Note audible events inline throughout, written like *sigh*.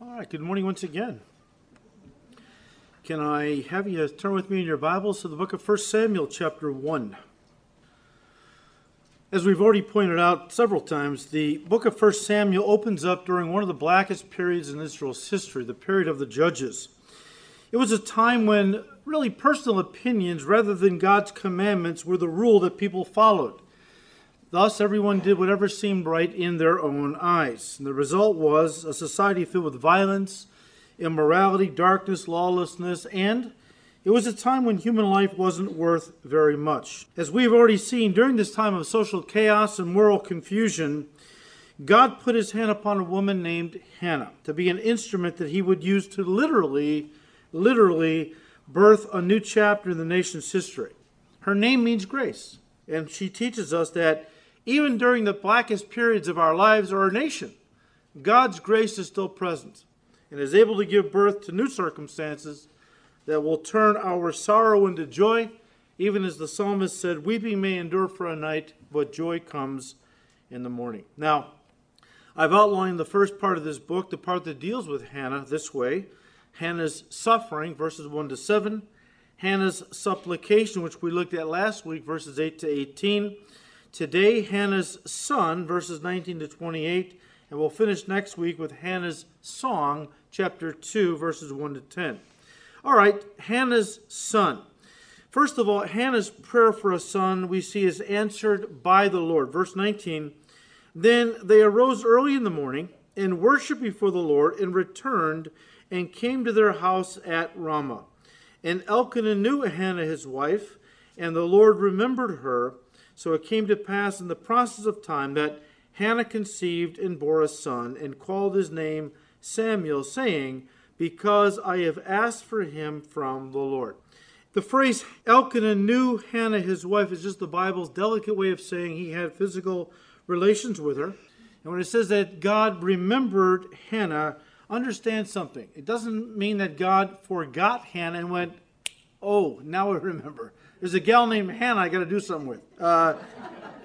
All right, good morning once again. Can I have you turn with me in your Bibles to the book of 1 Samuel, chapter 1? As we've already pointed out several times, the book of 1 Samuel opens up during one of the blackest periods in Israel's history, the period of the Judges. It was a time when really personal opinions rather than God's commandments were the rule that people followed. Thus, everyone did whatever seemed right in their own eyes. And the result was a society filled with violence, immorality, darkness, lawlessness, and it was a time when human life wasn't worth very much. As we have already seen, during this time of social chaos and moral confusion, God put his hand upon a woman named Hannah to be an instrument that he would use to literally, literally birth a new chapter in the nation's history. Her name means grace, and she teaches us that even during the blackest periods of our lives or our nation, God's grace is still present and is able to give birth to new circumstances that will turn our sorrow into joy, even as the psalmist said, Weeping may endure for a night, but joy comes in the morning. Now, I've outlined the first part of this book, the part that deals with Hannah, this way. Hannah's suffering, verses 1 to 7, Hannah's supplication, which we looked at last week, verses 8 to 18 Today, Hannah's son, verses 19 to 28, and we'll finish next week with Hannah's song, chapter 2, verses 1 to 10. All right, Hannah's son. First of all, Hannah's prayer for a son we see is answered by the Lord. Verse 19 Then they arose early in the morning and worshiped before the Lord and returned and came to their house at Ramah. And Elkanah knew Hannah his wife, and the Lord remembered her. So it came to pass in the process of time that Hannah conceived and bore a son, and called his name Samuel, saying, Because I have asked for him from the Lord. The phrase Elkanah knew Hannah, his wife, is just the Bible's delicate way of saying he had physical relations with her. And when it says that God remembered Hannah, understand something. It doesn't mean that God forgot Hannah and went, Oh, now I remember. There's a gal named Hannah I got to do something with. Uh,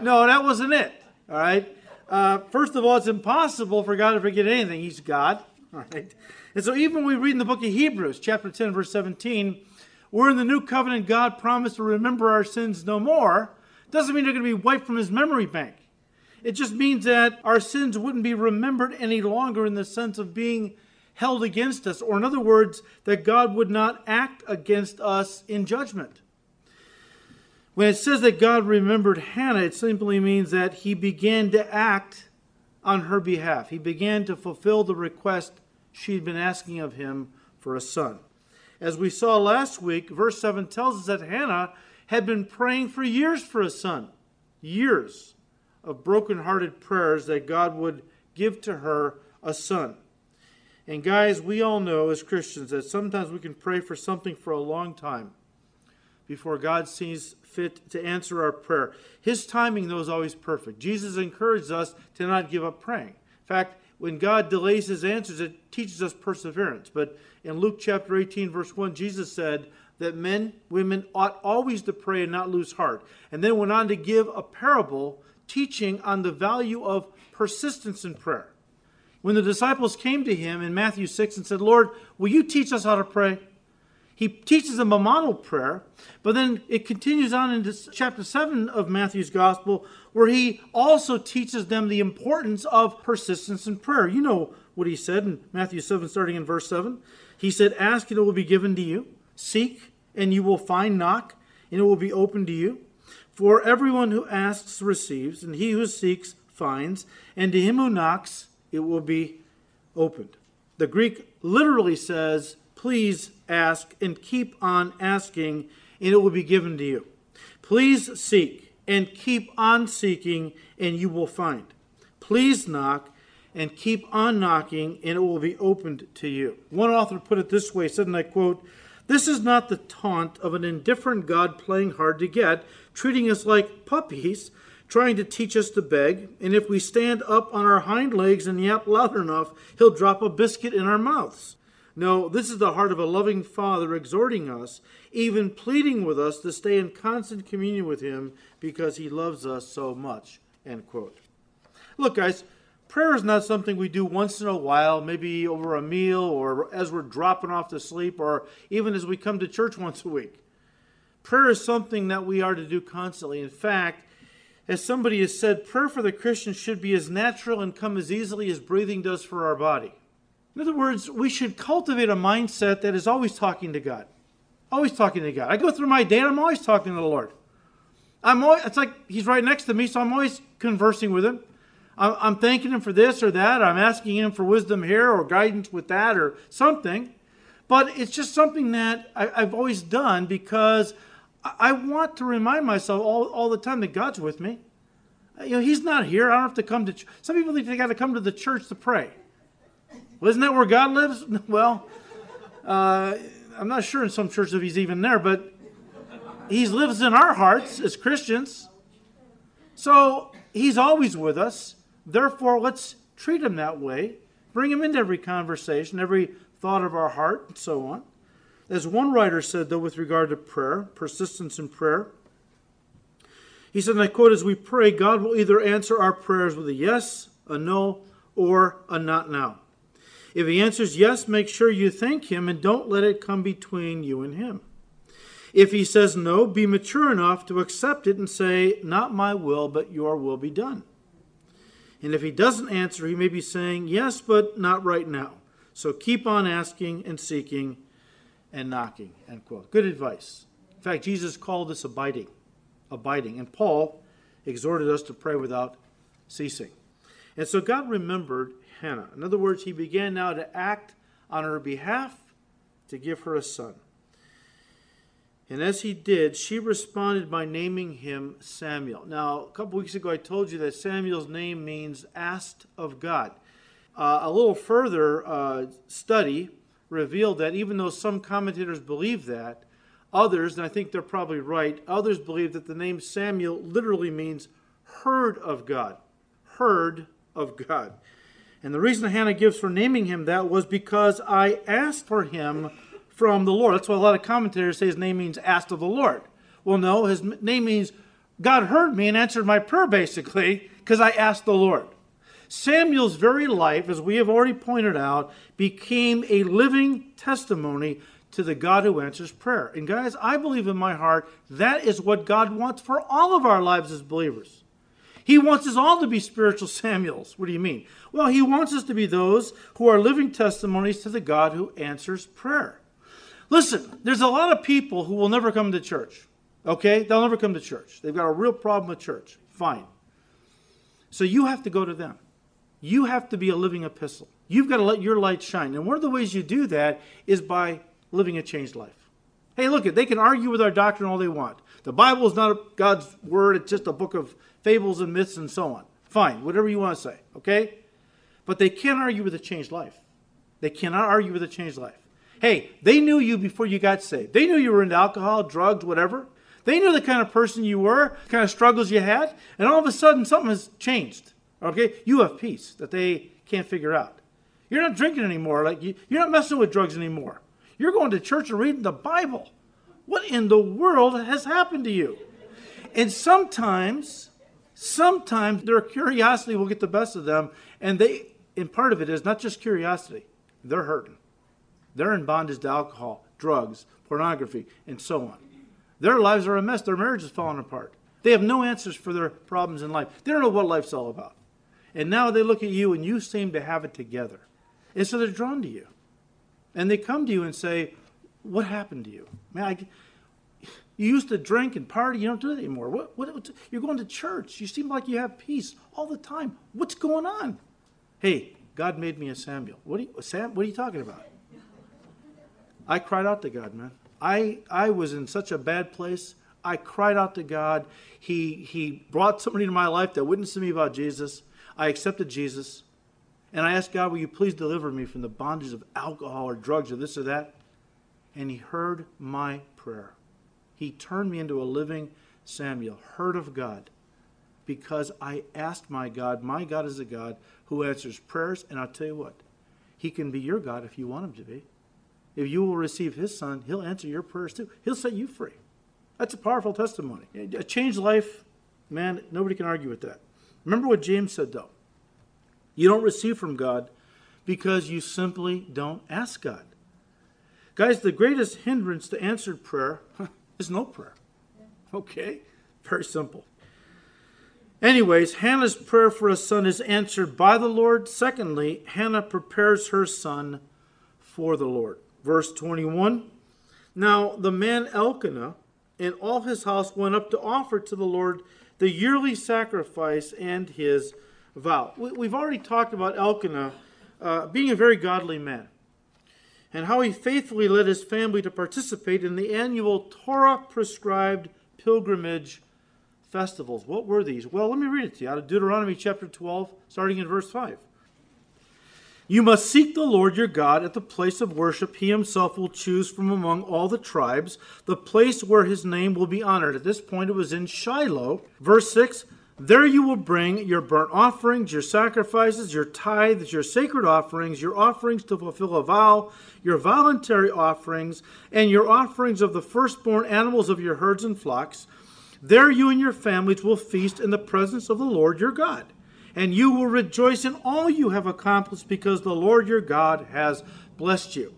no, that wasn't it. All right. Uh, first of all, it's impossible for God to forget anything. He's God. *laughs* All right. And so, even when we read in the book of Hebrews, chapter 10, verse 17, we're in the new covenant. God promised to remember our sins no more. Doesn't mean they're going to be wiped from his memory bank. It just means that our sins wouldn't be remembered any longer in the sense of being held against us, or in other words, that God would not act against us in judgment. When it says that God remembered Hannah, it simply means that he began to act on her behalf. He began to fulfill the request she'd been asking of him for a son. As we saw last week, verse 7 tells us that Hannah had been praying for years for a son. Years of broken-hearted prayers that God would give to her a son. And guys, we all know as Christians that sometimes we can pray for something for a long time before God sees fit to answer our prayer. His timing, though, is always perfect. Jesus encourages us to not give up praying. In fact, when God delays his answers, it teaches us perseverance. But in Luke chapter 18, verse 1, Jesus said that men, women ought always to pray and not lose heart. And then went on to give a parable teaching on the value of persistence in prayer. When the disciples came to him in Matthew 6 and said, Lord, will you teach us how to pray? He teaches them a model prayer, but then it continues on into chapter 7 of Matthew's gospel, where he also teaches them the importance of persistence in prayer. You know what he said in Matthew 7, starting in verse 7. He said, Ask and it will be given to you, seek and you will find, knock and it will be opened to you. For everyone who asks receives, and he who seeks finds, and to him who knocks it will be opened. The Greek literally says, Please ask and keep on asking, and it will be given to you. Please seek and keep on seeking, and you will find. Please knock and keep on knocking, and it will be opened to you. One author put it this way, said, and I quote, This is not the taunt of an indifferent God playing hard to get, treating us like puppies, trying to teach us to beg, and if we stand up on our hind legs and yap loud enough, he'll drop a biscuit in our mouths. No, this is the heart of a loving Father exhorting us, even pleading with us to stay in constant communion with Him because He loves us so much. End quote. Look, guys, prayer is not something we do once in a while, maybe over a meal or as we're dropping off to sleep or even as we come to church once a week. Prayer is something that we are to do constantly. In fact, as somebody has said, prayer for the Christian should be as natural and come as easily as breathing does for our body. In other words, we should cultivate a mindset that is always talking to God. Always talking to God. I go through my day and I'm always talking to the Lord. I'm always, it's like he's right next to me, so I'm always conversing with him. I'm, I'm thanking him for this or that. I'm asking him for wisdom here or guidance with that or something. But it's just something that I, have always done because I want to remind myself all, all the time that God's with me. You know, He's not here. I don't have to come to. Ch- Some people think they got to come to the church to pray. Well, isn't that where God lives? *laughs* Well, uh, I'm not sure in some churches if He's even there, but He lives in our hearts as Christians. So He's always with us. Therefore, let's treat Him that way. Bring Him into every conversation, every thought of our heart, and so on. As one writer said, though, with regard to prayer, persistence in prayer, he said, and I quote, as we pray, God will either answer our prayers with a yes, a no, or a not now. If he answers yes, make sure you thank him and don't let it come between you and him. If he says no, be mature enough to accept it and say, Not my will, but your will be done. And if he doesn't answer, he may be saying, Yes, but not right now. So keep on asking and seeking and knocking. End quote. Good advice. In fact, Jesus called this abiding. Abiding. And Paul exhorted us to pray without ceasing. And so God remembered Hannah. In other words, he began now to act on her behalf to give her a son. And as he did, she responded by naming him Samuel. Now, a couple weeks ago, I told you that Samuel's name means asked of God. Uh, a little further uh, study revealed that even though some commentators believe that, others, and I think they're probably right, others believe that the name Samuel literally means heard of God. Heard of God. And the reason Hannah gives for naming him that was because I asked for him from the Lord. That's why a lot of commentators say his name means asked of the Lord. Well, no, his name means God heard me and answered my prayer, basically, because I asked the Lord. Samuel's very life, as we have already pointed out, became a living testimony to the God who answers prayer. And guys, I believe in my heart that is what God wants for all of our lives as believers. He wants us all to be spiritual *laughs* Samuels. What do you mean? Well, he wants us to be those who are living testimonies to the God who answers prayer. Listen, there's a lot of people who will never come to church. Okay? They'll never come to church. They've got a real problem with church. Fine. So you have to go to them. You have to be a living epistle. You've got to let your light shine. And one of the ways you do that is by living a changed life. Hey, look, they can argue with our doctrine all they want. The Bible is not God's word, it's just a book of fables and myths and so on. Fine, whatever you want to say, okay? But they can't argue with a changed life. They cannot argue with a changed life. Hey, they knew you before you got saved. They knew you were into alcohol, drugs, whatever. They knew the kind of person you were, the kind of struggles you had, and all of a sudden something has changed. Okay? You have peace that they can't figure out. You're not drinking anymore. Like you, you're not messing with drugs anymore. You're going to church and reading the Bible. What in the world has happened to you? And sometimes, sometimes their curiosity will get the best of them, and they, and part of it is not just curiosity. They're hurting. They're in bondage to alcohol, drugs, pornography, and so on. Their lives are a mess. Their marriage is falling apart. They have no answers for their problems in life. They don't know what life's all about. And now they look at you and you seem to have it together. And so they're drawn to you. And they come to you and say, What happened to you? Man, I, you used to drink and party. You don't do that anymore. What, what, what, you're going to church. You seem like you have peace all the time. What's going on? Hey, God made me a Samuel. What are you, Sam, what are you talking about? I cried out to God, man. I, I was in such a bad place. I cried out to God. He, he brought somebody into my life that witnessed to me about Jesus. I accepted Jesus. And I asked God, will you please deliver me from the bondage of alcohol or drugs or this or that? And he heard my prayer. He turned me into a living Samuel, heard of God, because I asked my God. My God is a God who answers prayers. And I'll tell you what, he can be your God if you want him to be. If you will receive his son, he'll answer your prayers too. He'll set you free. That's a powerful testimony. A changed life, man, nobody can argue with that. Remember what James said, though. You don't receive from God because you simply don't ask God. Guys, the greatest hindrance to answered prayer *laughs* is no prayer. Okay? Very simple. Anyways, Hannah's prayer for a son is answered by the Lord. Secondly, Hannah prepares her son for the Lord. Verse 21 Now the man Elkanah and all his house went up to offer to the Lord the yearly sacrifice and his vow. We've already talked about Elkanah uh, being a very godly man and how he faithfully led his family to participate in the annual Torah prescribed pilgrimage festivals. What were these? Well, let me read it to you out of Deuteronomy chapter 12, starting in verse 5. You must seek the Lord your God at the place of worship he himself will choose from among all the tribes, the place where his name will be honored. At this point, it was in Shiloh. Verse 6 There you will bring your burnt offerings, your sacrifices, your tithes, your sacred offerings, your offerings to fulfill a vow, your voluntary offerings, and your offerings of the firstborn animals of your herds and flocks. There you and your families will feast in the presence of the Lord your God and you will rejoice in all you have accomplished because the Lord your God has blessed you.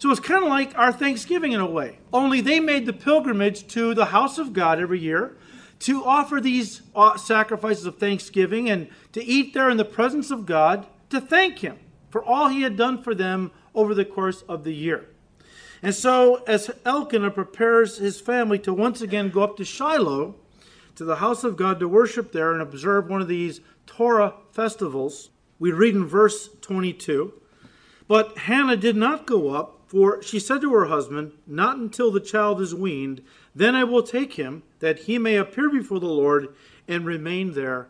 So it's kind of like our Thanksgiving in a way, only they made the pilgrimage to the house of God every year to offer these uh, sacrifices of thanksgiving and to eat there in the presence of God to thank Him for all He had done for them over the course of the year. And so, as Elkanah prepares his family to once again go up to Shiloh, to the house of God to worship there and observe one of these Torah festivals, we read in verse 22 But Hannah did not go up, for she said to her husband, Not until the child is weaned, then I will take him, that he may appear before the Lord and remain there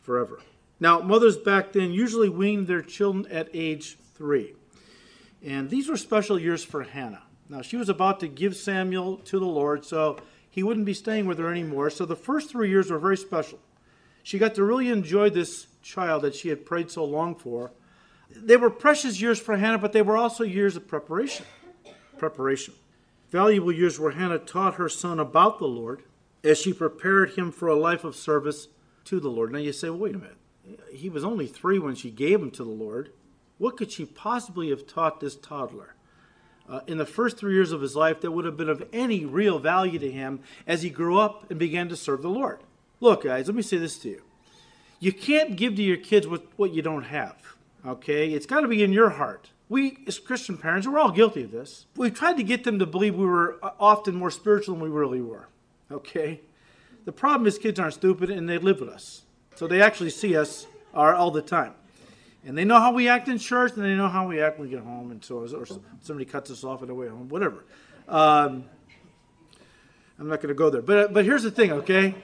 forever. Now, mothers back then usually weaned their children at age three. And these were special years for Hannah. Now, she was about to give Samuel to the Lord, so he wouldn't be staying with her anymore. So the first three years were very special. She got to really enjoy this child that she had prayed so long for. They were precious years for Hannah, but they were also years of preparation. Preparation. Valuable years where Hannah taught her son about the Lord as she prepared him for a life of service to the Lord. Now you say, well, wait a minute. He was only three when she gave him to the Lord. What could she possibly have taught this toddler? Uh, in the first three years of his life that would have been of any real value to him as he grew up and began to serve the Lord. Look, guys, let me say this to you. You can't give to your kids what, what you don't have, okay? It's got to be in your heart. We, as Christian parents, we're all guilty of this. We've tried to get them to believe we were uh, often more spiritual than we really were, okay? The problem is kids aren't stupid and they live with us. So they actually see us all the time. And they know how we act in church and they know how we act when we get home and so or somebody cuts us off on the way home, whatever. Um, I'm not going to go there. But, but here's the thing, okay?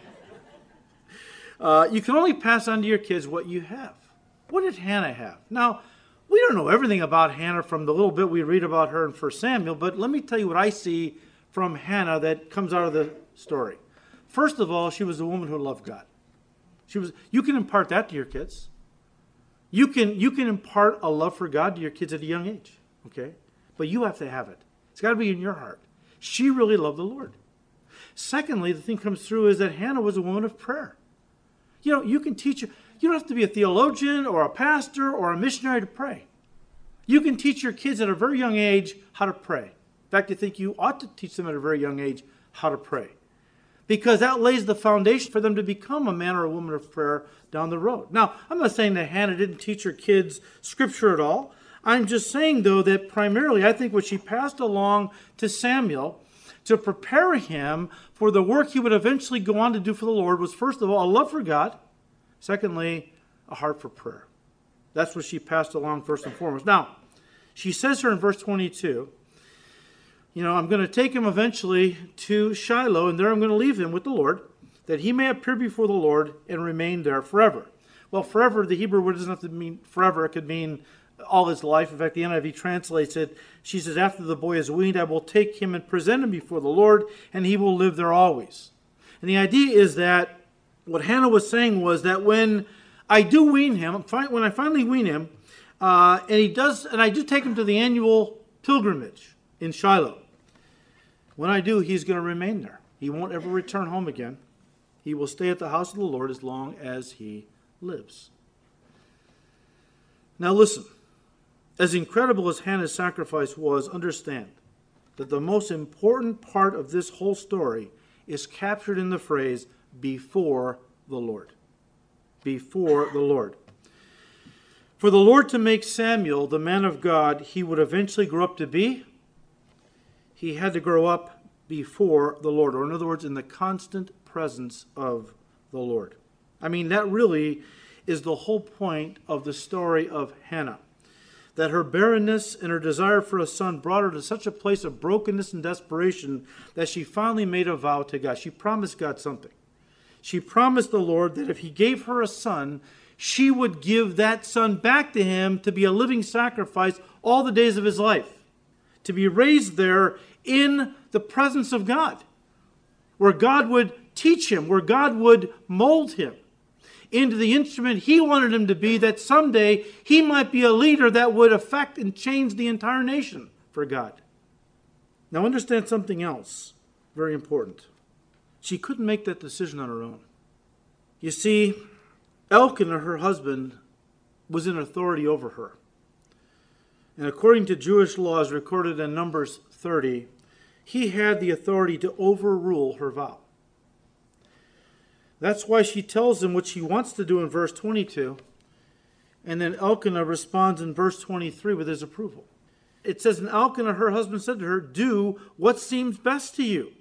Uh, you can only pass on to your kids what you have. What did Hannah have? Now, we don't know everything about Hannah from the little bit we read about her in 1 Samuel, but let me tell you what I see from Hannah that comes out of the story. First of all, she was a woman who loved God. She was you can impart that to your kids. You can you can impart a love for God to your kids at a young age, okay? But you have to have it. It's got to be in your heart. She really loved the Lord. Secondly, the thing comes through is that Hannah was a woman of prayer. You know, you can teach, you don't have to be a theologian or a pastor or a missionary to pray. You can teach your kids at a very young age how to pray. In fact, I think you ought to teach them at a very young age how to pray. Because that lays the foundation for them to become a man or a woman of prayer down the road. Now, I'm not saying that Hannah didn't teach her kids scripture at all. I'm just saying, though, that primarily I think what she passed along to Samuel to prepare him for the work he would eventually go on to do for the Lord was, first of all, a love for God. Secondly, a heart for prayer. That's what she passed along first and foremost. Now, she says here in verse 22, you know, I'm going to take him eventually to Shiloh, and there I'm going to leave him with the Lord, that he may appear before the Lord and remain there forever. Well, forever, the Hebrew word doesn't have to mean forever. It could mean all his life. In fact, the NIV translates it. She says, After the boy is weaned, I will take him and present him before the Lord, and he will live there always. And the idea is that what Hannah was saying was that when I do wean him, when I finally wean him, uh, and he does, and I do take him to the annual pilgrimage in Shiloh. When I do, he's going to remain there. He won't ever return home again. He will stay at the house of the Lord as long as he lives. Now, listen, as incredible as Hannah's sacrifice was, understand that the most important part of this whole story is captured in the phrase, before the Lord. Before the Lord. For the Lord to make Samuel the man of God he would eventually grow up to be, he had to grow up before the Lord, or in other words, in the constant presence of the Lord. I mean, that really is the whole point of the story of Hannah. That her barrenness and her desire for a son brought her to such a place of brokenness and desperation that she finally made a vow to God. She promised God something. She promised the Lord that if He gave her a son, she would give that son back to Him to be a living sacrifice all the days of his life, to be raised there in the presence of God, where God would teach him, where God would mold him into the instrument he wanted him to be, that someday he might be a leader that would affect and change the entire nation for God. Now, understand something else very important. She couldn't make that decision on her own. You see, Elkanah, her husband, was in authority over her. And according to Jewish laws recorded in Numbers 30, he had the authority to overrule her vow. That's why she tells him what she wants to do in verse 22. And then Elkanah responds in verse 23 with his approval. It says, And Elkanah, her husband, said to her, Do what seems best to you.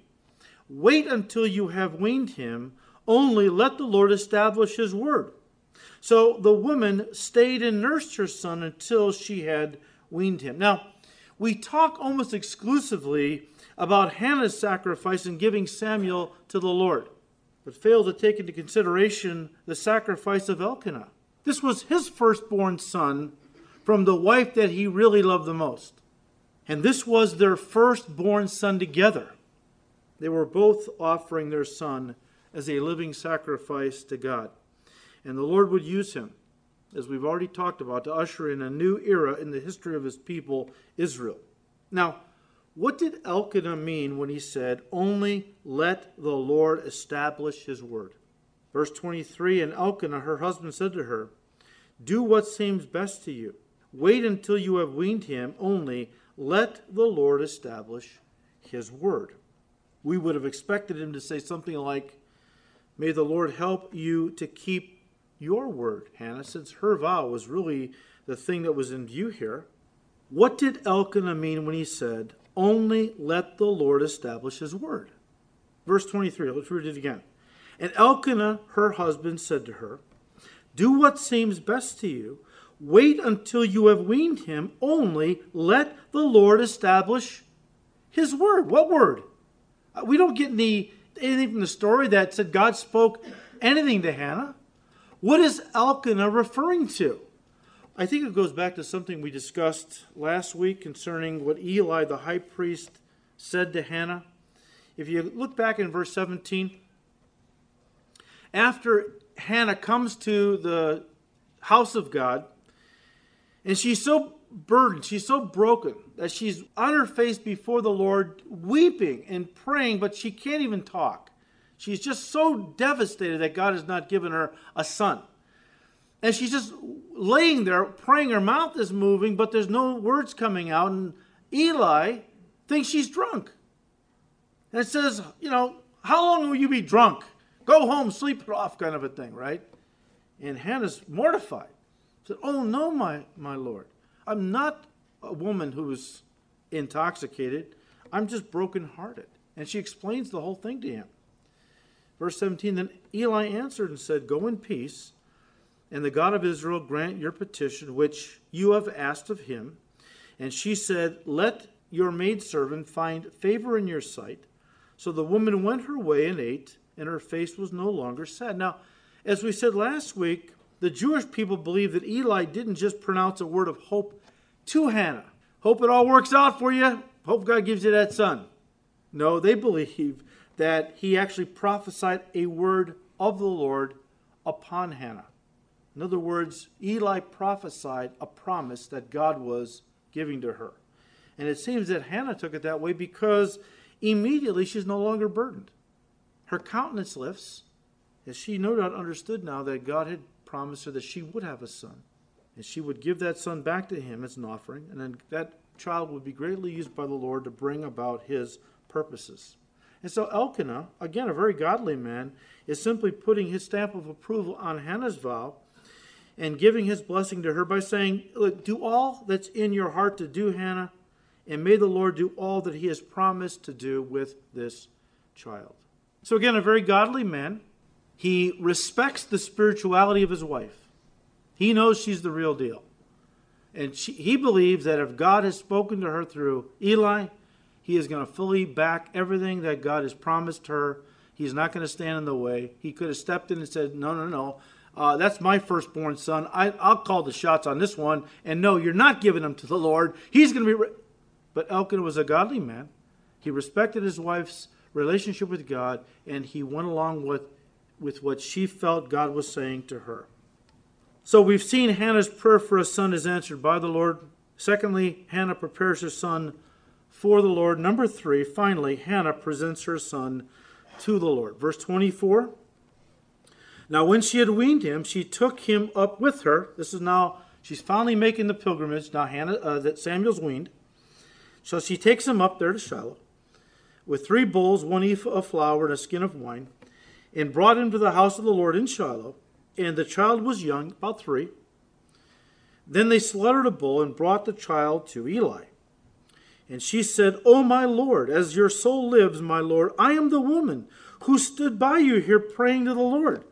Wait until you have weaned him, only let the Lord establish his word. So the woman stayed and nursed her son until she had weaned him. Now, we talk almost exclusively about Hannah's sacrifice and giving Samuel to the Lord but failed to take into consideration the sacrifice of Elkanah. This was his firstborn son from the wife that he really loved the most. And this was their firstborn son together. They were both offering their son as a living sacrifice to God. And the Lord would use him, as we've already talked about, to usher in a new era in the history of his people, Israel. Now, what did Elkanah mean when he said, Only let the Lord establish his word? Verse 23 And Elkanah, her husband, said to her, Do what seems best to you. Wait until you have weaned him, only let the Lord establish his word. We would have expected him to say something like, May the Lord help you to keep your word, Hannah, since her vow was really the thing that was in view here. What did Elkanah mean when he said, only let the Lord establish his word. Verse 23, let's read it again. And Elkanah, her husband, said to her, Do what seems best to you. Wait until you have weaned him. Only let the Lord establish his word. What word? Uh, we don't get any, anything from the story that said God spoke anything to Hannah. What is Elkanah referring to? I think it goes back to something we discussed last week concerning what Eli, the high priest, said to Hannah. If you look back in verse 17, after Hannah comes to the house of God, and she's so burdened, she's so broken that she's on her face before the Lord, weeping and praying, but she can't even talk. She's just so devastated that God has not given her a son. And she's just laying there praying. Her mouth is moving, but there's no words coming out. And Eli thinks she's drunk. And says, you know, how long will you be drunk? Go home, sleep it off, kind of a thing, right? And Hannah's mortified. Said, Oh no, my, my Lord. I'm not a woman who's intoxicated. I'm just brokenhearted. And she explains the whole thing to him. Verse 17 Then Eli answered and said, Go in peace and the God of Israel grant your petition which you have asked of him. And she said, Let your maidservant find favor in your sight. So the woman went her way and ate, and her face was no longer sad. Now, as we said last week, the Jewish people believe that Eli didn't just pronounce a word of hope to Hannah. Hope it all works out for you. Hope God gives you that son. No, they believe that he actually prophesied a word of the Lord upon Hannah. In other words, Eli prophesied a promise that God was giving to her. And it seems that Hannah took it that way because immediately she's no longer burdened. Her countenance lifts, as she no doubt understood now that God had promised her that she would have a son. And she would give that son back to him as an offering, and then that child would be greatly used by the Lord to bring about his purposes. And so Elkanah, again a very godly man, is simply putting his stamp of approval on Hannah's vow and giving his blessing to her by saying, Look, do all that's in your heart to do, Hannah, and may the Lord do all that he has promised to do with this child. So, again, a very godly man. He respects the spirituality of his wife, he knows she's the real deal. And she, he believes that if God has spoken to her through Eli, he is going to fully back everything that God has promised her. He's not going to stand in the way. He could have stepped in and said, No, no, no. Uh, that's my firstborn son. I, will call the shots on this one. And no, you're not giving him to the Lord. He's going to be. Re-. But Elkanah was a godly man. He respected his wife's relationship with God, and he went along with, with what she felt God was saying to her. So we've seen Hannah's prayer for a son is answered by the Lord. Secondly, Hannah prepares her son for the Lord. Number three, finally, Hannah presents her son to the Lord. Verse 24 now, when she had weaned him, she took him up with her. This is now, she's finally making the pilgrimage. Now, Hannah, uh, that Samuel's weaned. So she takes him up there to Shiloh with three bowls, one ephah of flour, and a skin of wine, and brought him to the house of the Lord in Shiloh. And the child was young, about three. Then they slaughtered a bull and brought the child to Eli. And she said, O my Lord, as your soul lives, my Lord, I am the woman who stood by you here praying to the Lord.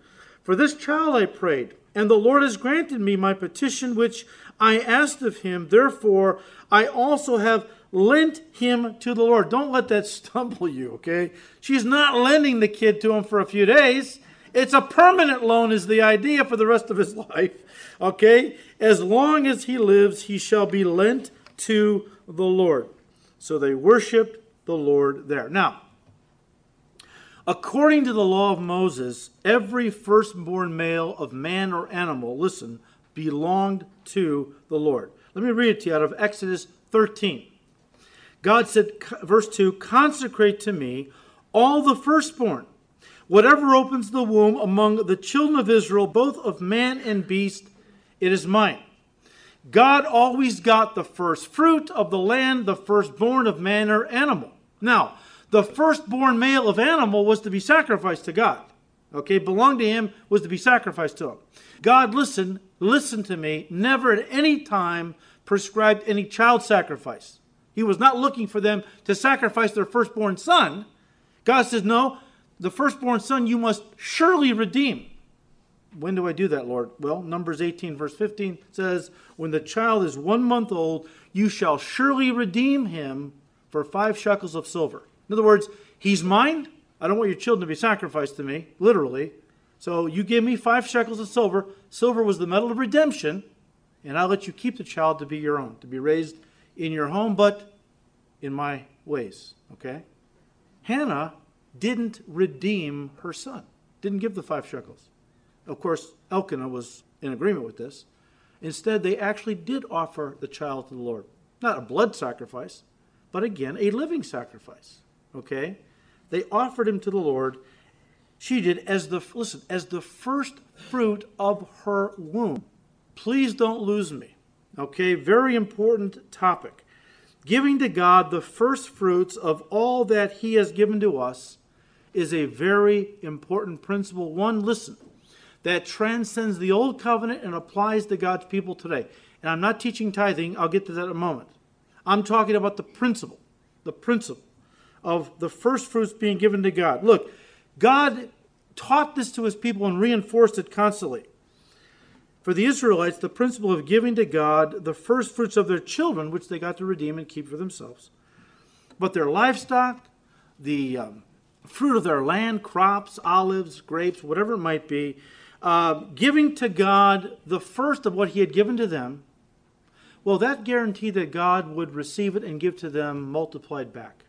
For this child I prayed, and the Lord has granted me my petition which I asked of him. Therefore, I also have lent him to the Lord. Don't let that *laughs* stumble you, okay? She's not lending the kid to him for a few days. It's a permanent loan, is the idea for the rest of his *laughs* life, okay? As long as he lives, he shall be lent to the Lord. So they worshiped the Lord there. Now, According to the law of Moses, every firstborn male of man or animal, listen, belonged to the Lord. Let me read it to you out of Exodus 13. God said, verse 2 Consecrate to me all the firstborn, whatever opens the womb among the children of Israel, both of man and beast, it is mine. God always got the first fruit of the land, the firstborn of man or animal. Now, the firstborn male of animal was to be sacrificed to God. Okay, belonged to him was to be sacrificed to him. God, listen, listen to me, never at any time prescribed any child sacrifice. He was not looking for them to sacrifice their firstborn son. God says, No, the firstborn son you must surely redeem. When do I do that, Lord? Well, Numbers 18, verse 15 says, When the child is one month old, you shall surely redeem him for five shekels of silver. In other words, he's mine. I don't want your children to be sacrificed to me, literally. So you give me five shekels of silver. Silver was the metal of redemption, and I'll let you keep the child to be your own, to be raised in your home, but in my ways. Okay? Hannah didn't redeem her son, didn't give the five shekels. Of course, Elkanah was in agreement with this. Instead, they actually did offer the child to the Lord. Not a blood sacrifice, but again, a living sacrifice okay? They offered him to the Lord. She did as the listen, as the first fruit of her womb. Please don't lose me. Okay, very important topic. Giving to God the first fruits of all that he has given to us is a very important principle. One, listen, that transcends the old covenant and applies to God's people today. And I'm not teaching tithing, I'll get to that in a moment. I'm talking about the principle. The principle of the first fruits being given to God. Look, God taught this to his people and reinforced it constantly. For the Israelites, the principle of giving to God the first fruits of their children, which they got to redeem and keep for themselves, but their livestock, the um, fruit of their land, crops, olives, grapes, whatever it might be, uh, giving to God the first of what He had given to them, well, that guaranteed that God would receive it and give to them multiplied back.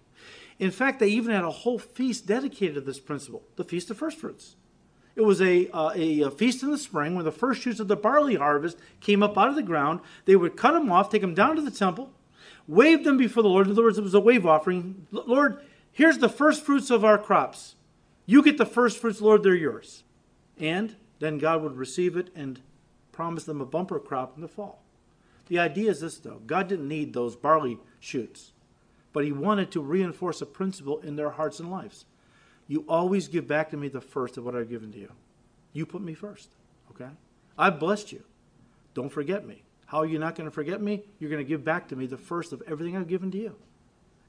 In fact, they even had a whole feast dedicated to this principle, the Feast of First Fruits. It was a, uh, a, a, feast in the spring when the first shoots of the barley harvest came up out of the ground. They would cut them off, take them down to the temple, wave them before the Lord. In other words, it was a wave offering. Lord, here's the first fruits of our crops. You get the first fruits, Lord, they're yours. And then God would receive it and promise them a bumper crop in the fall. The idea is this, though God didn't need those barley shoots, but He wanted to reinforce a principle in their hearts and lives. You always give back to me the first of what I've given to you. You put me first, okay? I've blessed you. Don't forget me. How are you not going to forget me? You're going to give back to me the first of everything I've given to you.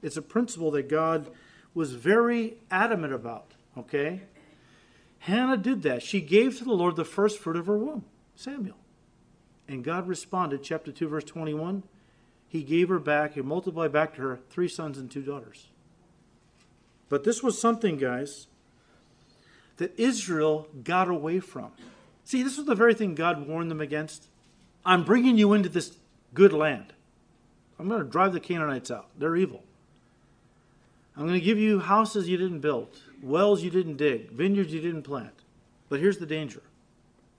It's a principle that God was very adamant about, okay? Hannah did that. She gave to the Lord the first fruit of her womb, Samuel. And God responded, chapter 2, verse 21. He gave her back, he multiplied back to her three sons and two daughters. But this was something, guys, that Israel got away from. See, this was the very thing God warned them against. I'm bringing you into this good land. I'm going to drive the Canaanites out. They're evil. I'm going to give you houses you didn't build, wells you didn't dig, vineyards you didn't plant. But here's the danger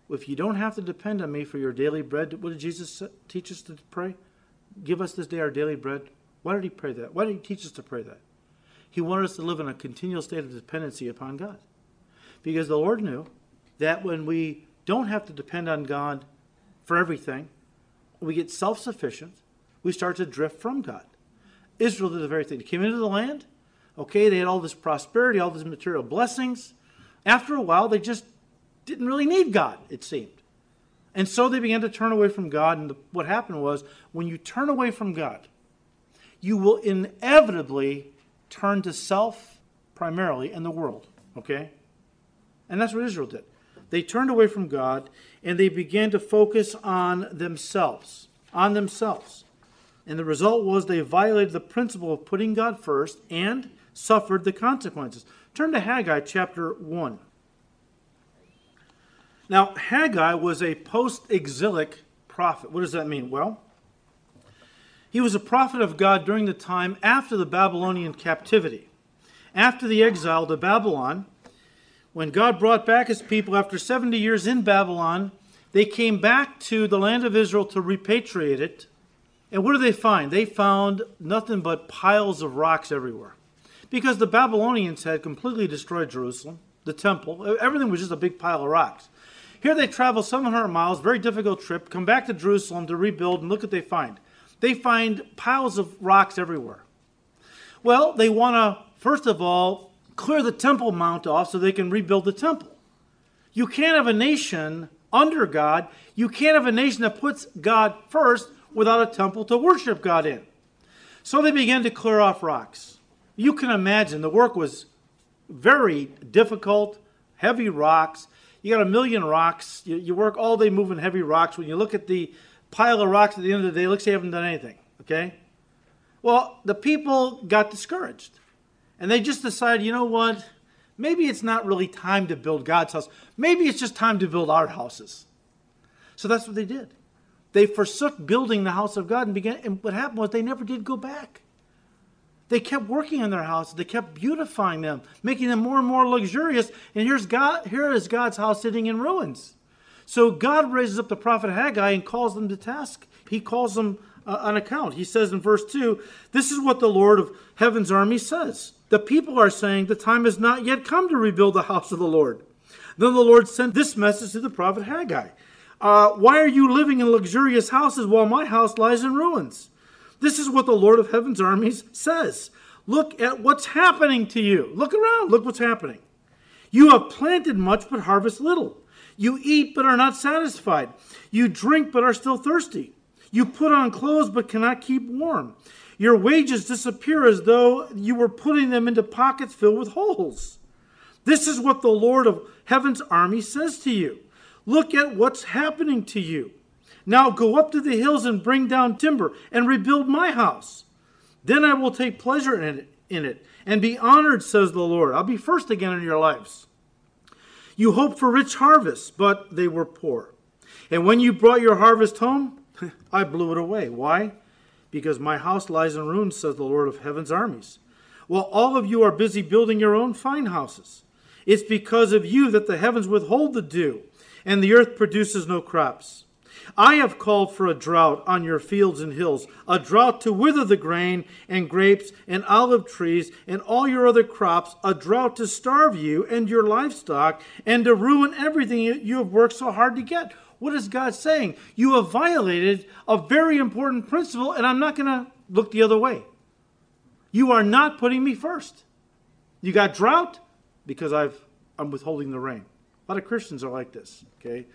if you don't have to depend on me for your daily bread, what did Jesus teach us to pray? Give us this day our daily bread. Why did he pray that? Why did he teach us to pray that? He wanted us to live in a continual state of dependency upon God. Because the Lord knew that when we don't have to depend on God for everything, we get self sufficient, we start to drift from God. Israel did the very thing. They came into the land, okay, they had all this prosperity, all these material blessings. After a while, they just didn't really need God, it seemed. And so they began to turn away from God. And the, what happened was, when you turn away from God, you will inevitably turn to self primarily and the world. Okay? And that's what Israel did. They turned away from God and they began to focus on themselves. On themselves. And the result was they violated the principle of putting God first and suffered the consequences. Turn to Haggai chapter 1. Now, Haggai was a post exilic prophet. What does that mean? Well, he was a prophet of God during the time after the Babylonian captivity. After the exile to Babylon, when God brought back his people after 70 years in Babylon, they came back to the land of Israel to repatriate it. And what did they find? They found nothing but piles of rocks everywhere. Because the Babylonians had completely destroyed Jerusalem, the temple, everything was just a big pile of rocks. Here they travel 700 miles, very difficult trip, come back to Jerusalem to rebuild, and look what they find. They find piles of rocks everywhere. Well, they want to, first of all, clear the Temple Mount off so they can rebuild the temple. You can't have a nation under God, you can't have a nation that puts God first without a temple to worship God in. So they began to clear off rocks. You can imagine the work was very difficult, heavy rocks. You got a million rocks. You, you work all day moving heavy rocks. When you look at the pile of rocks at the end of the day, it looks like you haven't done anything. Okay? Well, the people got discouraged. And they just decided, you know what? Maybe it's not really time to build God's house. Maybe it's just time to build our houses. So that's what they did. They forsook building the house of God and began and what happened was they never did go back. They kept working on their houses. They kept beautifying them, making them more and more luxurious. And here's God, here is God's house sitting in ruins. So God raises up the prophet Haggai and calls them to task. He calls them uh, an account. He says in verse 2 This is what the Lord of heaven's army says. The people are saying, The time has not yet come to rebuild the house of the Lord. Then the Lord sent this message to the prophet Haggai uh, Why are you living in luxurious houses while my house lies in ruins? This is what the Lord of heaven's armies says. Look at what's happening to you. Look around. Look what's happening. You have planted much but harvest little. You eat but are not satisfied. You drink but are still thirsty. You put on clothes but cannot keep warm. Your wages disappear as though you were putting them into pockets filled with holes. This is what the Lord of heaven's army says to you. Look at what's happening to you. Now go up to the hills and bring down timber and rebuild my house. Then I will take pleasure in it, in it and be honored, says the Lord. I'll be first again in your lives. You hoped for rich harvests, but they were poor. And when you brought your harvest home, *laughs* I blew it away. Why? Because my house lies in ruins, says the Lord of heaven's armies. While all of you are busy building your own fine houses, it's because of you that the heavens withhold the dew, and the earth produces no crops. I have called for a drought on your fields and hills, a drought to wither the grain and grapes and olive trees and all your other crops, a drought to starve you and your livestock and to ruin everything you have worked so hard to get. What is God saying? You have violated a very important principle, and I'm not going to look the other way. You are not putting me first. You got drought because I've, I'm withholding the rain. A lot of Christians are like this, okay?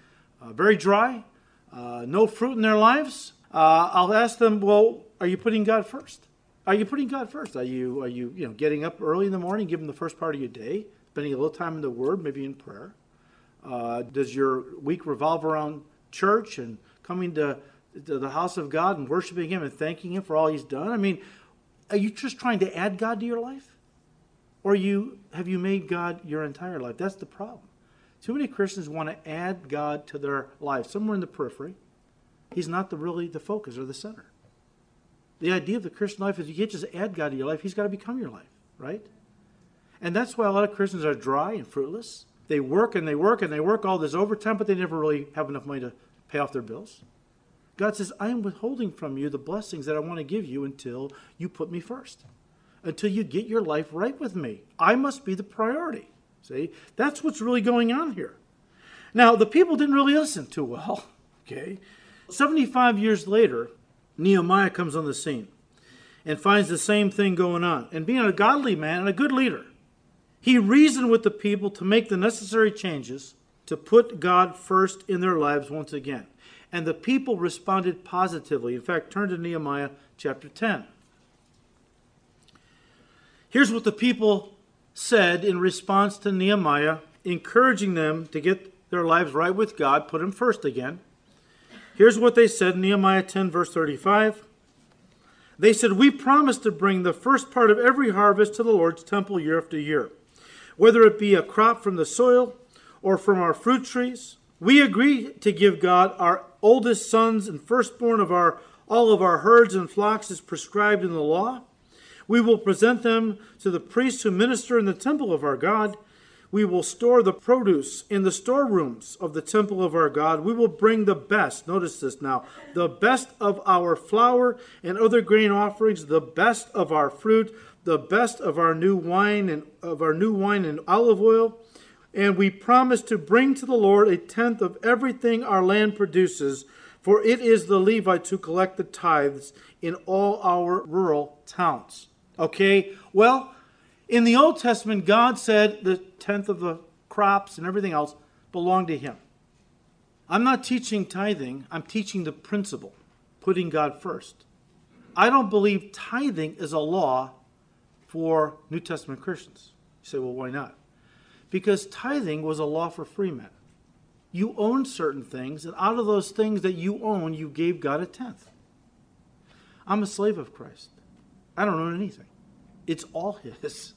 Uh, very dry, uh, no fruit in their lives. Uh, I'll ask them, well, are you putting God first? Are you putting God first? Are you, are you, you know, getting up early in the morning, giving the first part of your day, spending a little time in the Word, maybe in prayer? Uh, does your week revolve around church and coming to, to the house of God and worshiping Him and thanking Him for all He's done? I mean, are you just trying to add God to your life? Or you have you made God your entire life? That's the problem. Too many Christians want to add God to their life, somewhere in the periphery. He's not the really the focus or the center. The idea of the Christian life is you can't just add God to your life, He's got to become your life, right? And that's why a lot of Christians are dry and fruitless. They work and they work and they work all this overtime, but they never really have enough money to pay off their bills. God says, I am withholding from you the blessings that I want to give you until you put me first, until you get your life right with me. I must be the priority. See, that's what's really going on here. Now, the people didn't really listen too well. *laughs* Okay. 75 years later, Nehemiah comes on the scene and finds the same thing going on. And being a godly man and a good leader, he reasoned with the people to make the necessary changes to put God first in their lives once again. And the people responded positively. In fact, turn to Nehemiah chapter 10. Here's what the people said in response to Nehemiah, encouraging them to get their lives right with God, put Him first again. Here's what they said Nehemiah 10, verse 35. They said, We promise to bring the first part of every harvest to the Lord's temple year after year, whether it be a crop from the soil or from our fruit trees. We agree to give God our oldest sons and firstborn of our all of our herds and flocks as prescribed in the law. We will present them to the priests who minister in the temple of our God we will store the produce in the storerooms of the temple of our God. We will bring the best, notice this now, the best of our flour and other grain offerings, the best of our fruit, the best of our new wine and of our new wine and olive oil. And we promise to bring to the Lord a tenth of everything our land produces, for it is the Levite who collect the tithes in all our rural towns. Okay, well, in the Old Testament, God said the tenth of the crops and everything else belonged to Him. I'm not teaching tithing, I'm teaching the principle, putting God first. I don't believe tithing is a law for New Testament Christians. You say, well, why not? Because tithing was a law for free men. You owned certain things, and out of those things that you own, you gave God a tenth. I'm a slave of Christ. I don't own anything. It's all His.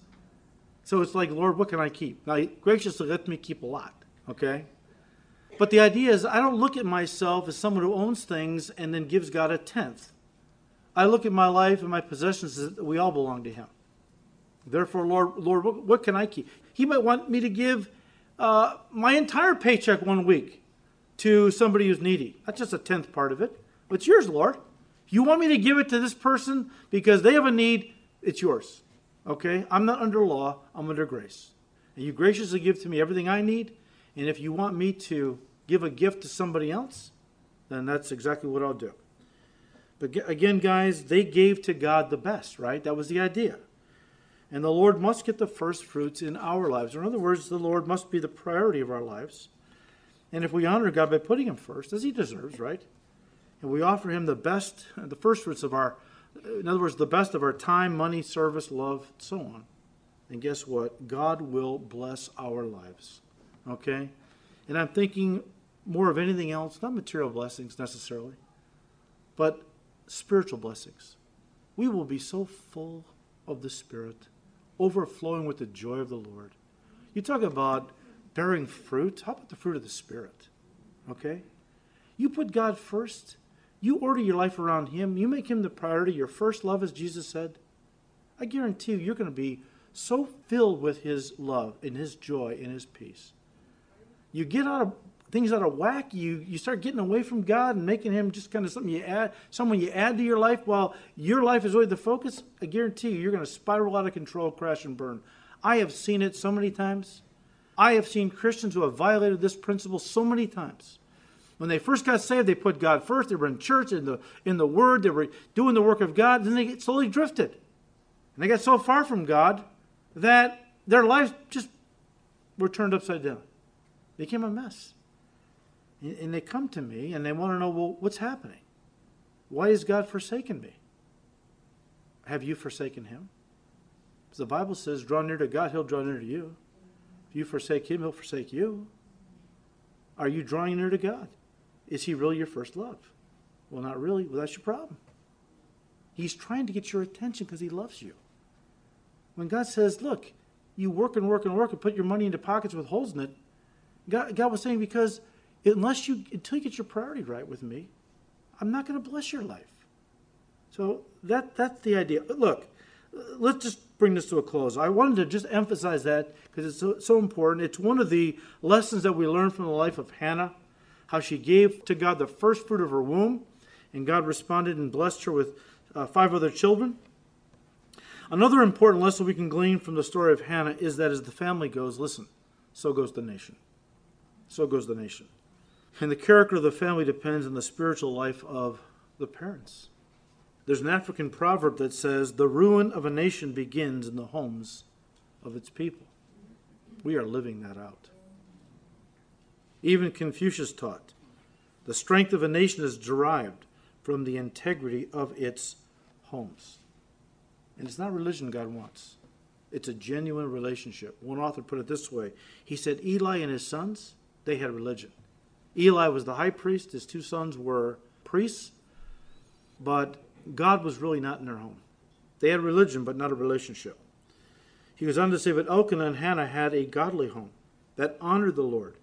So it's like, Lord, what can I keep? Now, graciously let me keep a lot, okay? But the idea is, I don't look at myself as someone who owns things and then gives God a tenth. I look at my life and my possessions as we all belong to Him. Therefore, Lord, Lord, what, what can I keep? He might want me to give uh, my entire paycheck one week to somebody who's needy. That's just a tenth part of it. It's yours, Lord. You want me to give it to this person because they have a need, it's yours. Okay? I'm not under law, I'm under grace. And you graciously give to me everything I need. And if you want me to give a gift to somebody else, then that's exactly what I'll do. But again, guys, they gave to God the best, right? That was the idea. And the Lord must get the first fruits in our lives. In other words, the Lord must be the priority of our lives. And if we honor God by putting Him first, as He deserves, right? And we offer Him the best, the first fruits of our in other words, the best of our time, money, service, love, so on. And guess what? God will bless our lives. Okay? And I'm thinking more of anything else, not material blessings necessarily, but spiritual blessings. We will be so full of the Spirit, overflowing with the joy of the Lord. You talk about bearing fruit. How about the fruit of the Spirit? Okay? You put God first, you order your life around Him, you make Him the priority, your first love, as Jesus said, I guarantee you, you're going to be so filled with His love and His joy and His peace. You get out of things out of whack, you, you start getting away from God and making Him just kind of something you add, someone you add to your life while your life is really the focus. I guarantee you, you're going to spiral out of control, crash, and burn. I have seen it so many times. I have seen Christians who have violated this principle so many times When they first got saved, they put God first. They were in church, in the, in the Word. They were doing the work of God. Then they slowly drifted. And they got so far from God that their lives just were turned upside down. They became a mess. And they come to me and they want to know, well, what's happening? Why has God forsaken me? Have you forsaken him? Because the Bible says, draw near to God, he'll draw near to you. If you forsake him, he'll forsake you. Are you drawing near to God? Is he really your first love? Well, not really. Well, that's your problem. He's trying to get your attention because he loves you. When God says, look, you work and work and work and put your money into pockets with holes in it, God, God was saying, because unless you, until you get your priority right with me, I'm not going to bless your life. So that, that's the idea. Look, let's just bring this to a close. I wanted to just emphasize that because it's so, so, important. It's one of the lessons that we learn from the life of Hannah, how she gave to God the first fruit of her womb, and God responded and blessed her with uh, five other children. Another important lesson we can glean from the story of Hannah is that as the family goes, listen, so goes the nation. So goes the nation. And the character of the family depends on the spiritual life of the parents. There's an African proverb that says, The ruin of a nation begins in the homes of its people. We are living that out. Even Confucius taught, the strength of a nation is derived from the integrity of its homes. And it's not religion God wants, it's a genuine relationship. One author put it this way He said, Eli and his sons, they had religion. Eli was the high priest, his two sons were priests, but God was really not in their home. They had religion, but not a relationship. He goes on to say, But Elkanah and Hannah had a godly home that honored the Lord,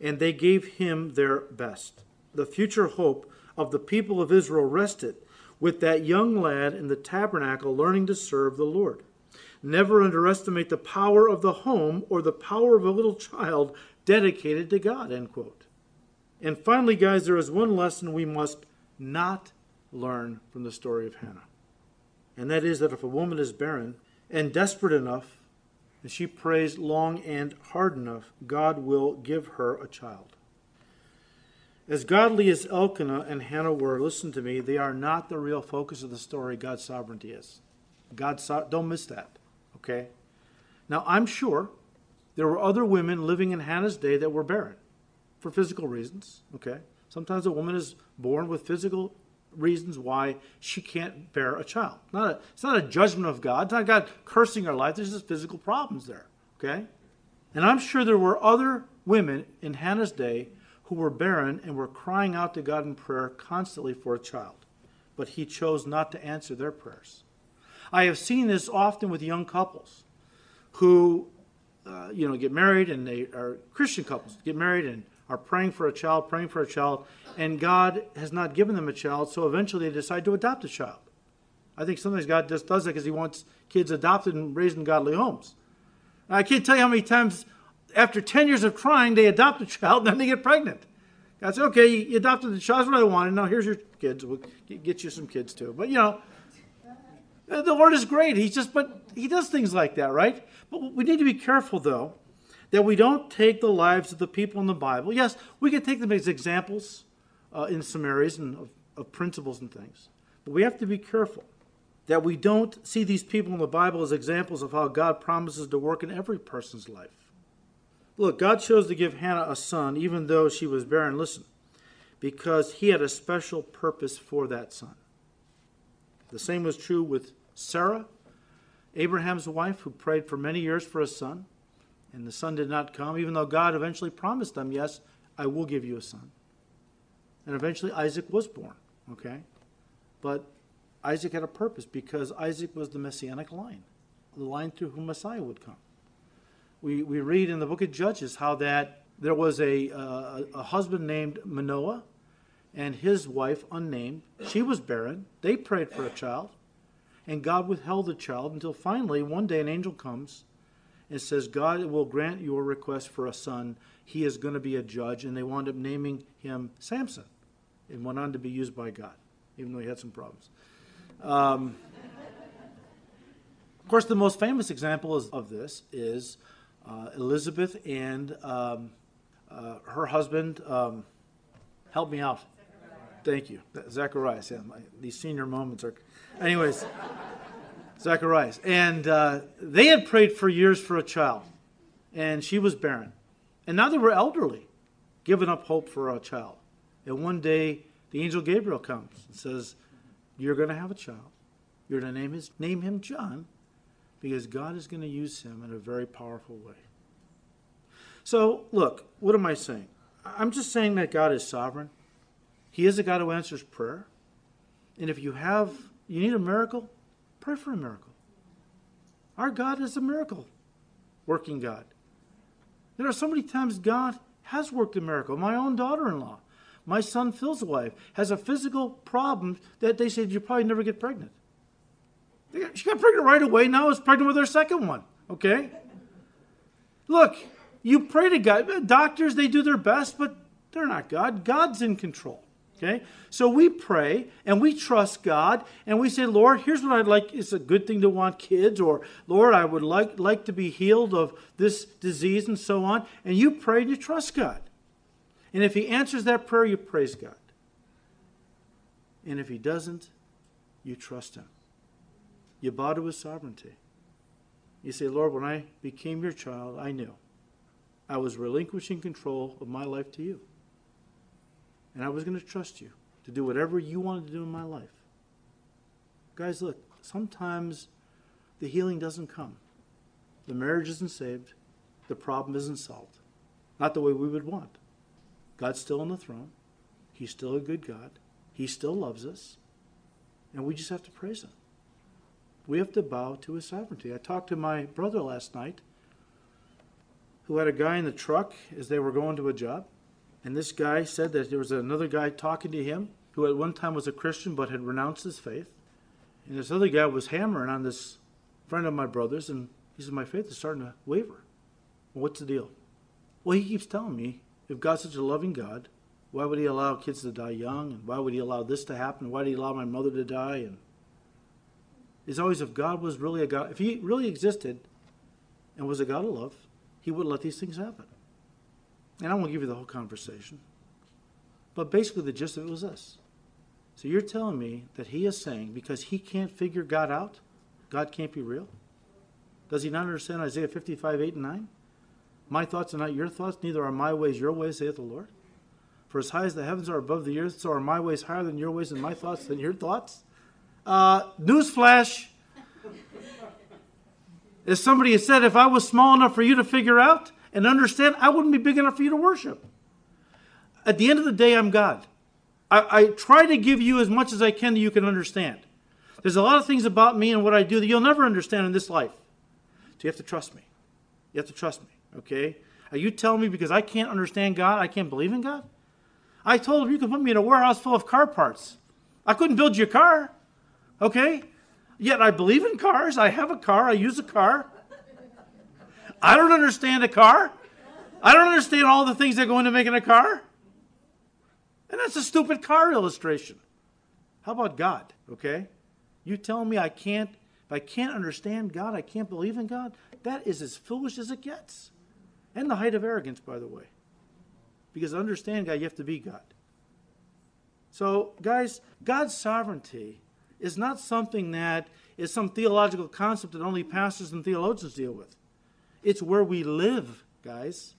and they gave him their best. The future hope of the people of Israel rested with that young lad in the tabernacle learning to serve the Lord. Never underestimate the power of the home or the power of a little child dedicated to God. End quote. And finally, guys, there is one lesson we must not learn from the story of Hannah. And that is that if a woman is barren and desperate enough, and she prays long and hard enough, God will give her a child. As godly as Elkanah and Hannah were, listen to me, they are not the real focus of the story God's sovereignty is. God so- don't miss that. Okay? Now I'm sure there were other women living in Hannah's day that were barren for physical reasons. Okay? Sometimes a woman is born with physical reasons why she can't bear a child. Not a, it's not a judgment of God. It's not God cursing her life. There's just physical problems there. Okay? And I'm sure there were other women in Hannah's day who were barren and were crying out to God in prayer constantly for a child. But he chose not to answer their prayers. I have seen this often with young couples who, uh, you know, get married and they are Christian couples, get married and are praying for a child, praying for a child, and God has not given them a child, so eventually they decide to adopt a child. I think sometimes God just does that because He wants kids adopted and raised in godly homes. I can't tell you how many times after 10 years of trying, they adopt a *laughs* child and then they get pregnant. God said, okay, you adopted the child, that's what I wanted. Now here's your kids. We'll get you some kids too. But, you know, the Lord is great. He's just, but He does things like that, right? But we need to be careful, though, that we don't take the lives of the people in the Bible. Yes, we can take them as examples uh, in some areas and of, of principles and things. But we have to be careful that we don't see these people in the Bible as examples of how God promises to work in every person's life. Look, God chose to give Hannah a son even though she was barren. Listen, because he had a special purpose for that son. The same was true with Sarah, Abraham's wife, who prayed for many years for a son and the son did not come, even though God eventually promised them, Yes, I will give you a son. And eventually Isaac was born, okay? But Isaac had a purpose because Isaac was the messianic line, the line through whom Messiah would come. We, we read in the book of Judges how that there was a, uh, a husband named Manoah and his wife, unnamed. She was barren. They prayed for a child, and God withheld the child until finally one day an angel comes it says, God will grant your request for a son. He is going to be a judge. And they wound up naming him Samson and went on to be used by God, even though he had some problems. Um, of course, the most famous example is, of this is uh, Elizabeth and um, uh, her husband, um, Help me out. Thank you. Zacharias. Yeah, my, these senior moments are. Anyways, Zacharias. And uh, they had prayed for years for a child, and she was barren. And now they were elderly, giving up hope for a child. And one day, the angel Gabriel comes and says, You're going to have a child. You're going to name, his, name him John because God is going to use him in a very powerful way. So, look, what am I saying? I'm just saying that God is sovereign. He is a God who answers prayer. And if you have, you need a miracle, pray for a miracle. Our God is a miracle working God. There are so many times God has worked a miracle. My own daughter in law, my son Phil's wife, has a physical problem that they said you probably never get pregnant. She got pregnant right away. Now is pregnant with her second one. Okay? Look, you pray to God. Doctors, they do their best, but they're not God. God's in control. Okay? So we pray and we trust God and we say, Lord, here's what I'd like. It's a good thing to want kids, or Lord, I would like, like to be healed of this disease and so on. And you pray and you trust God. And if He answers that prayer, you praise God. And if He doesn't, you trust Him. You bow to His sovereignty. You say, Lord, when I became your child, I knew I was relinquishing control of my life to you. And I was going to trust you to do whatever you wanted to do in my life. Guys, look, sometimes the healing doesn't come. The marriage isn't saved. The problem isn't solved. Not the way we would want. God's still on the throne. He's still a good God. He still loves us. And we just have to praise Him. We have to bow to His sovereignty. I talked to my brother last night who had a guy in the truck as they were going to a job. And this guy said that there was another guy talking to him who at one time was a Christian but had renounced his faith. And this other guy was hammering on this friend of my brother's, and he said, My faith is starting to waver. Well, what's the deal? Well, he keeps telling me if God's such a loving God, why would he allow kids to die young? And why would he allow this to happen? Why did he allow my mother to die? And it's always if God was really a God, if he really existed and was a God of love, he would let these things happen. And I won't give you the whole conversation. But basically, the gist of it was this. So you're telling me that he is saying because he can't figure God out, God can't be real? Does he not understand Isaiah 55, 8, and 9? My thoughts are not your thoughts, neither are my ways your ways, saith the Lord. For as high as the heavens are above the earth, so are my ways higher than your ways, and my thoughts than your thoughts. Uh, newsflash. As somebody has said, if I was small enough for you to figure out, and understand I wouldn't be big enough for you to worship. At the end of the day, I'm God. I, I try to give you as much as I can that you can understand. There's a lot of things about me and what I do that you'll never understand in this life. So you have to trust me. You have to trust me, okay? Are you telling me because I can't understand God, I can't believe in God? I told him you could put me in a warehouse full of car parts. I couldn't build you a car, okay? Yet I believe in cars. I have a car. I use a car. I don't understand a car. I don't understand all the things that go into making a car. And that's a stupid car illustration. How about God, okay? You telling me I can't, if I can't understand God, I can't believe in God? That is as foolish as it gets. And the height of arrogance, by the way. Because to understand God, you have to be God. So, guys, God's sovereignty is not something that is some theological concept that only pastors and theologians deal with. It's where we live, guys.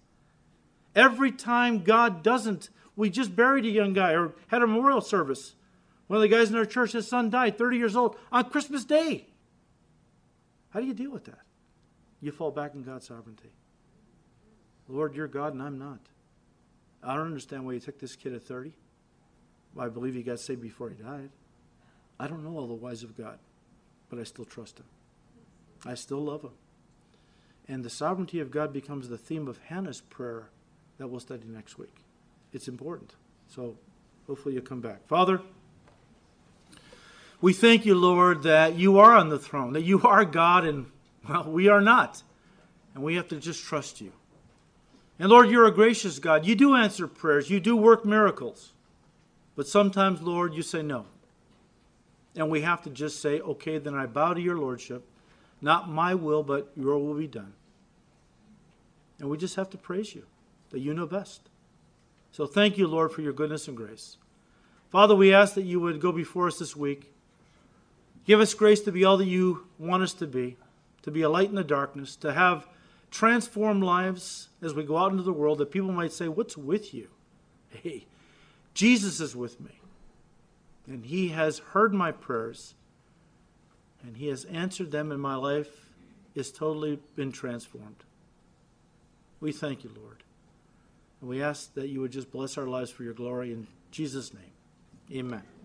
Every time God doesn't, we just buried a young guy or had a memorial service. One of the guys in our church, his son died, 30 years old, on Christmas Day. How do you deal with that? You fall back in God's sovereignty. Lord, you're God and I'm not. I don't understand why you took this kid at 30. I believe he got saved before he died. I don't know all the whys of God, but I still trust him. I still love him. And the sovereignty of God becomes the theme of Hannah's prayer that we'll study next week. It's important. So hopefully you'll come back. Father, we thank you, Lord, that you are on the throne, that you are God, and, well, we are not. And we have to just trust you. And Lord, you're a gracious God. You do answer prayers, you do work miracles. But sometimes, Lord, you say no. And we have to just say, okay, then I bow to your Lordship. Not my will, but your will be done. And we just have to praise you that you know best. So thank you, Lord, for your goodness and grace. Father, we ask that you would go before us this week. Give us grace to be all that you want us to be, to be a light in the darkness, to have transformed lives as we go out into the world, that people might say, What's with you? Hey, Jesus is with me. And he has heard my prayers, and he has answered them, and my life is totally been transformed. We thank you, Lord. And we ask that you would just bless our lives for your glory in Jesus' name. Amen.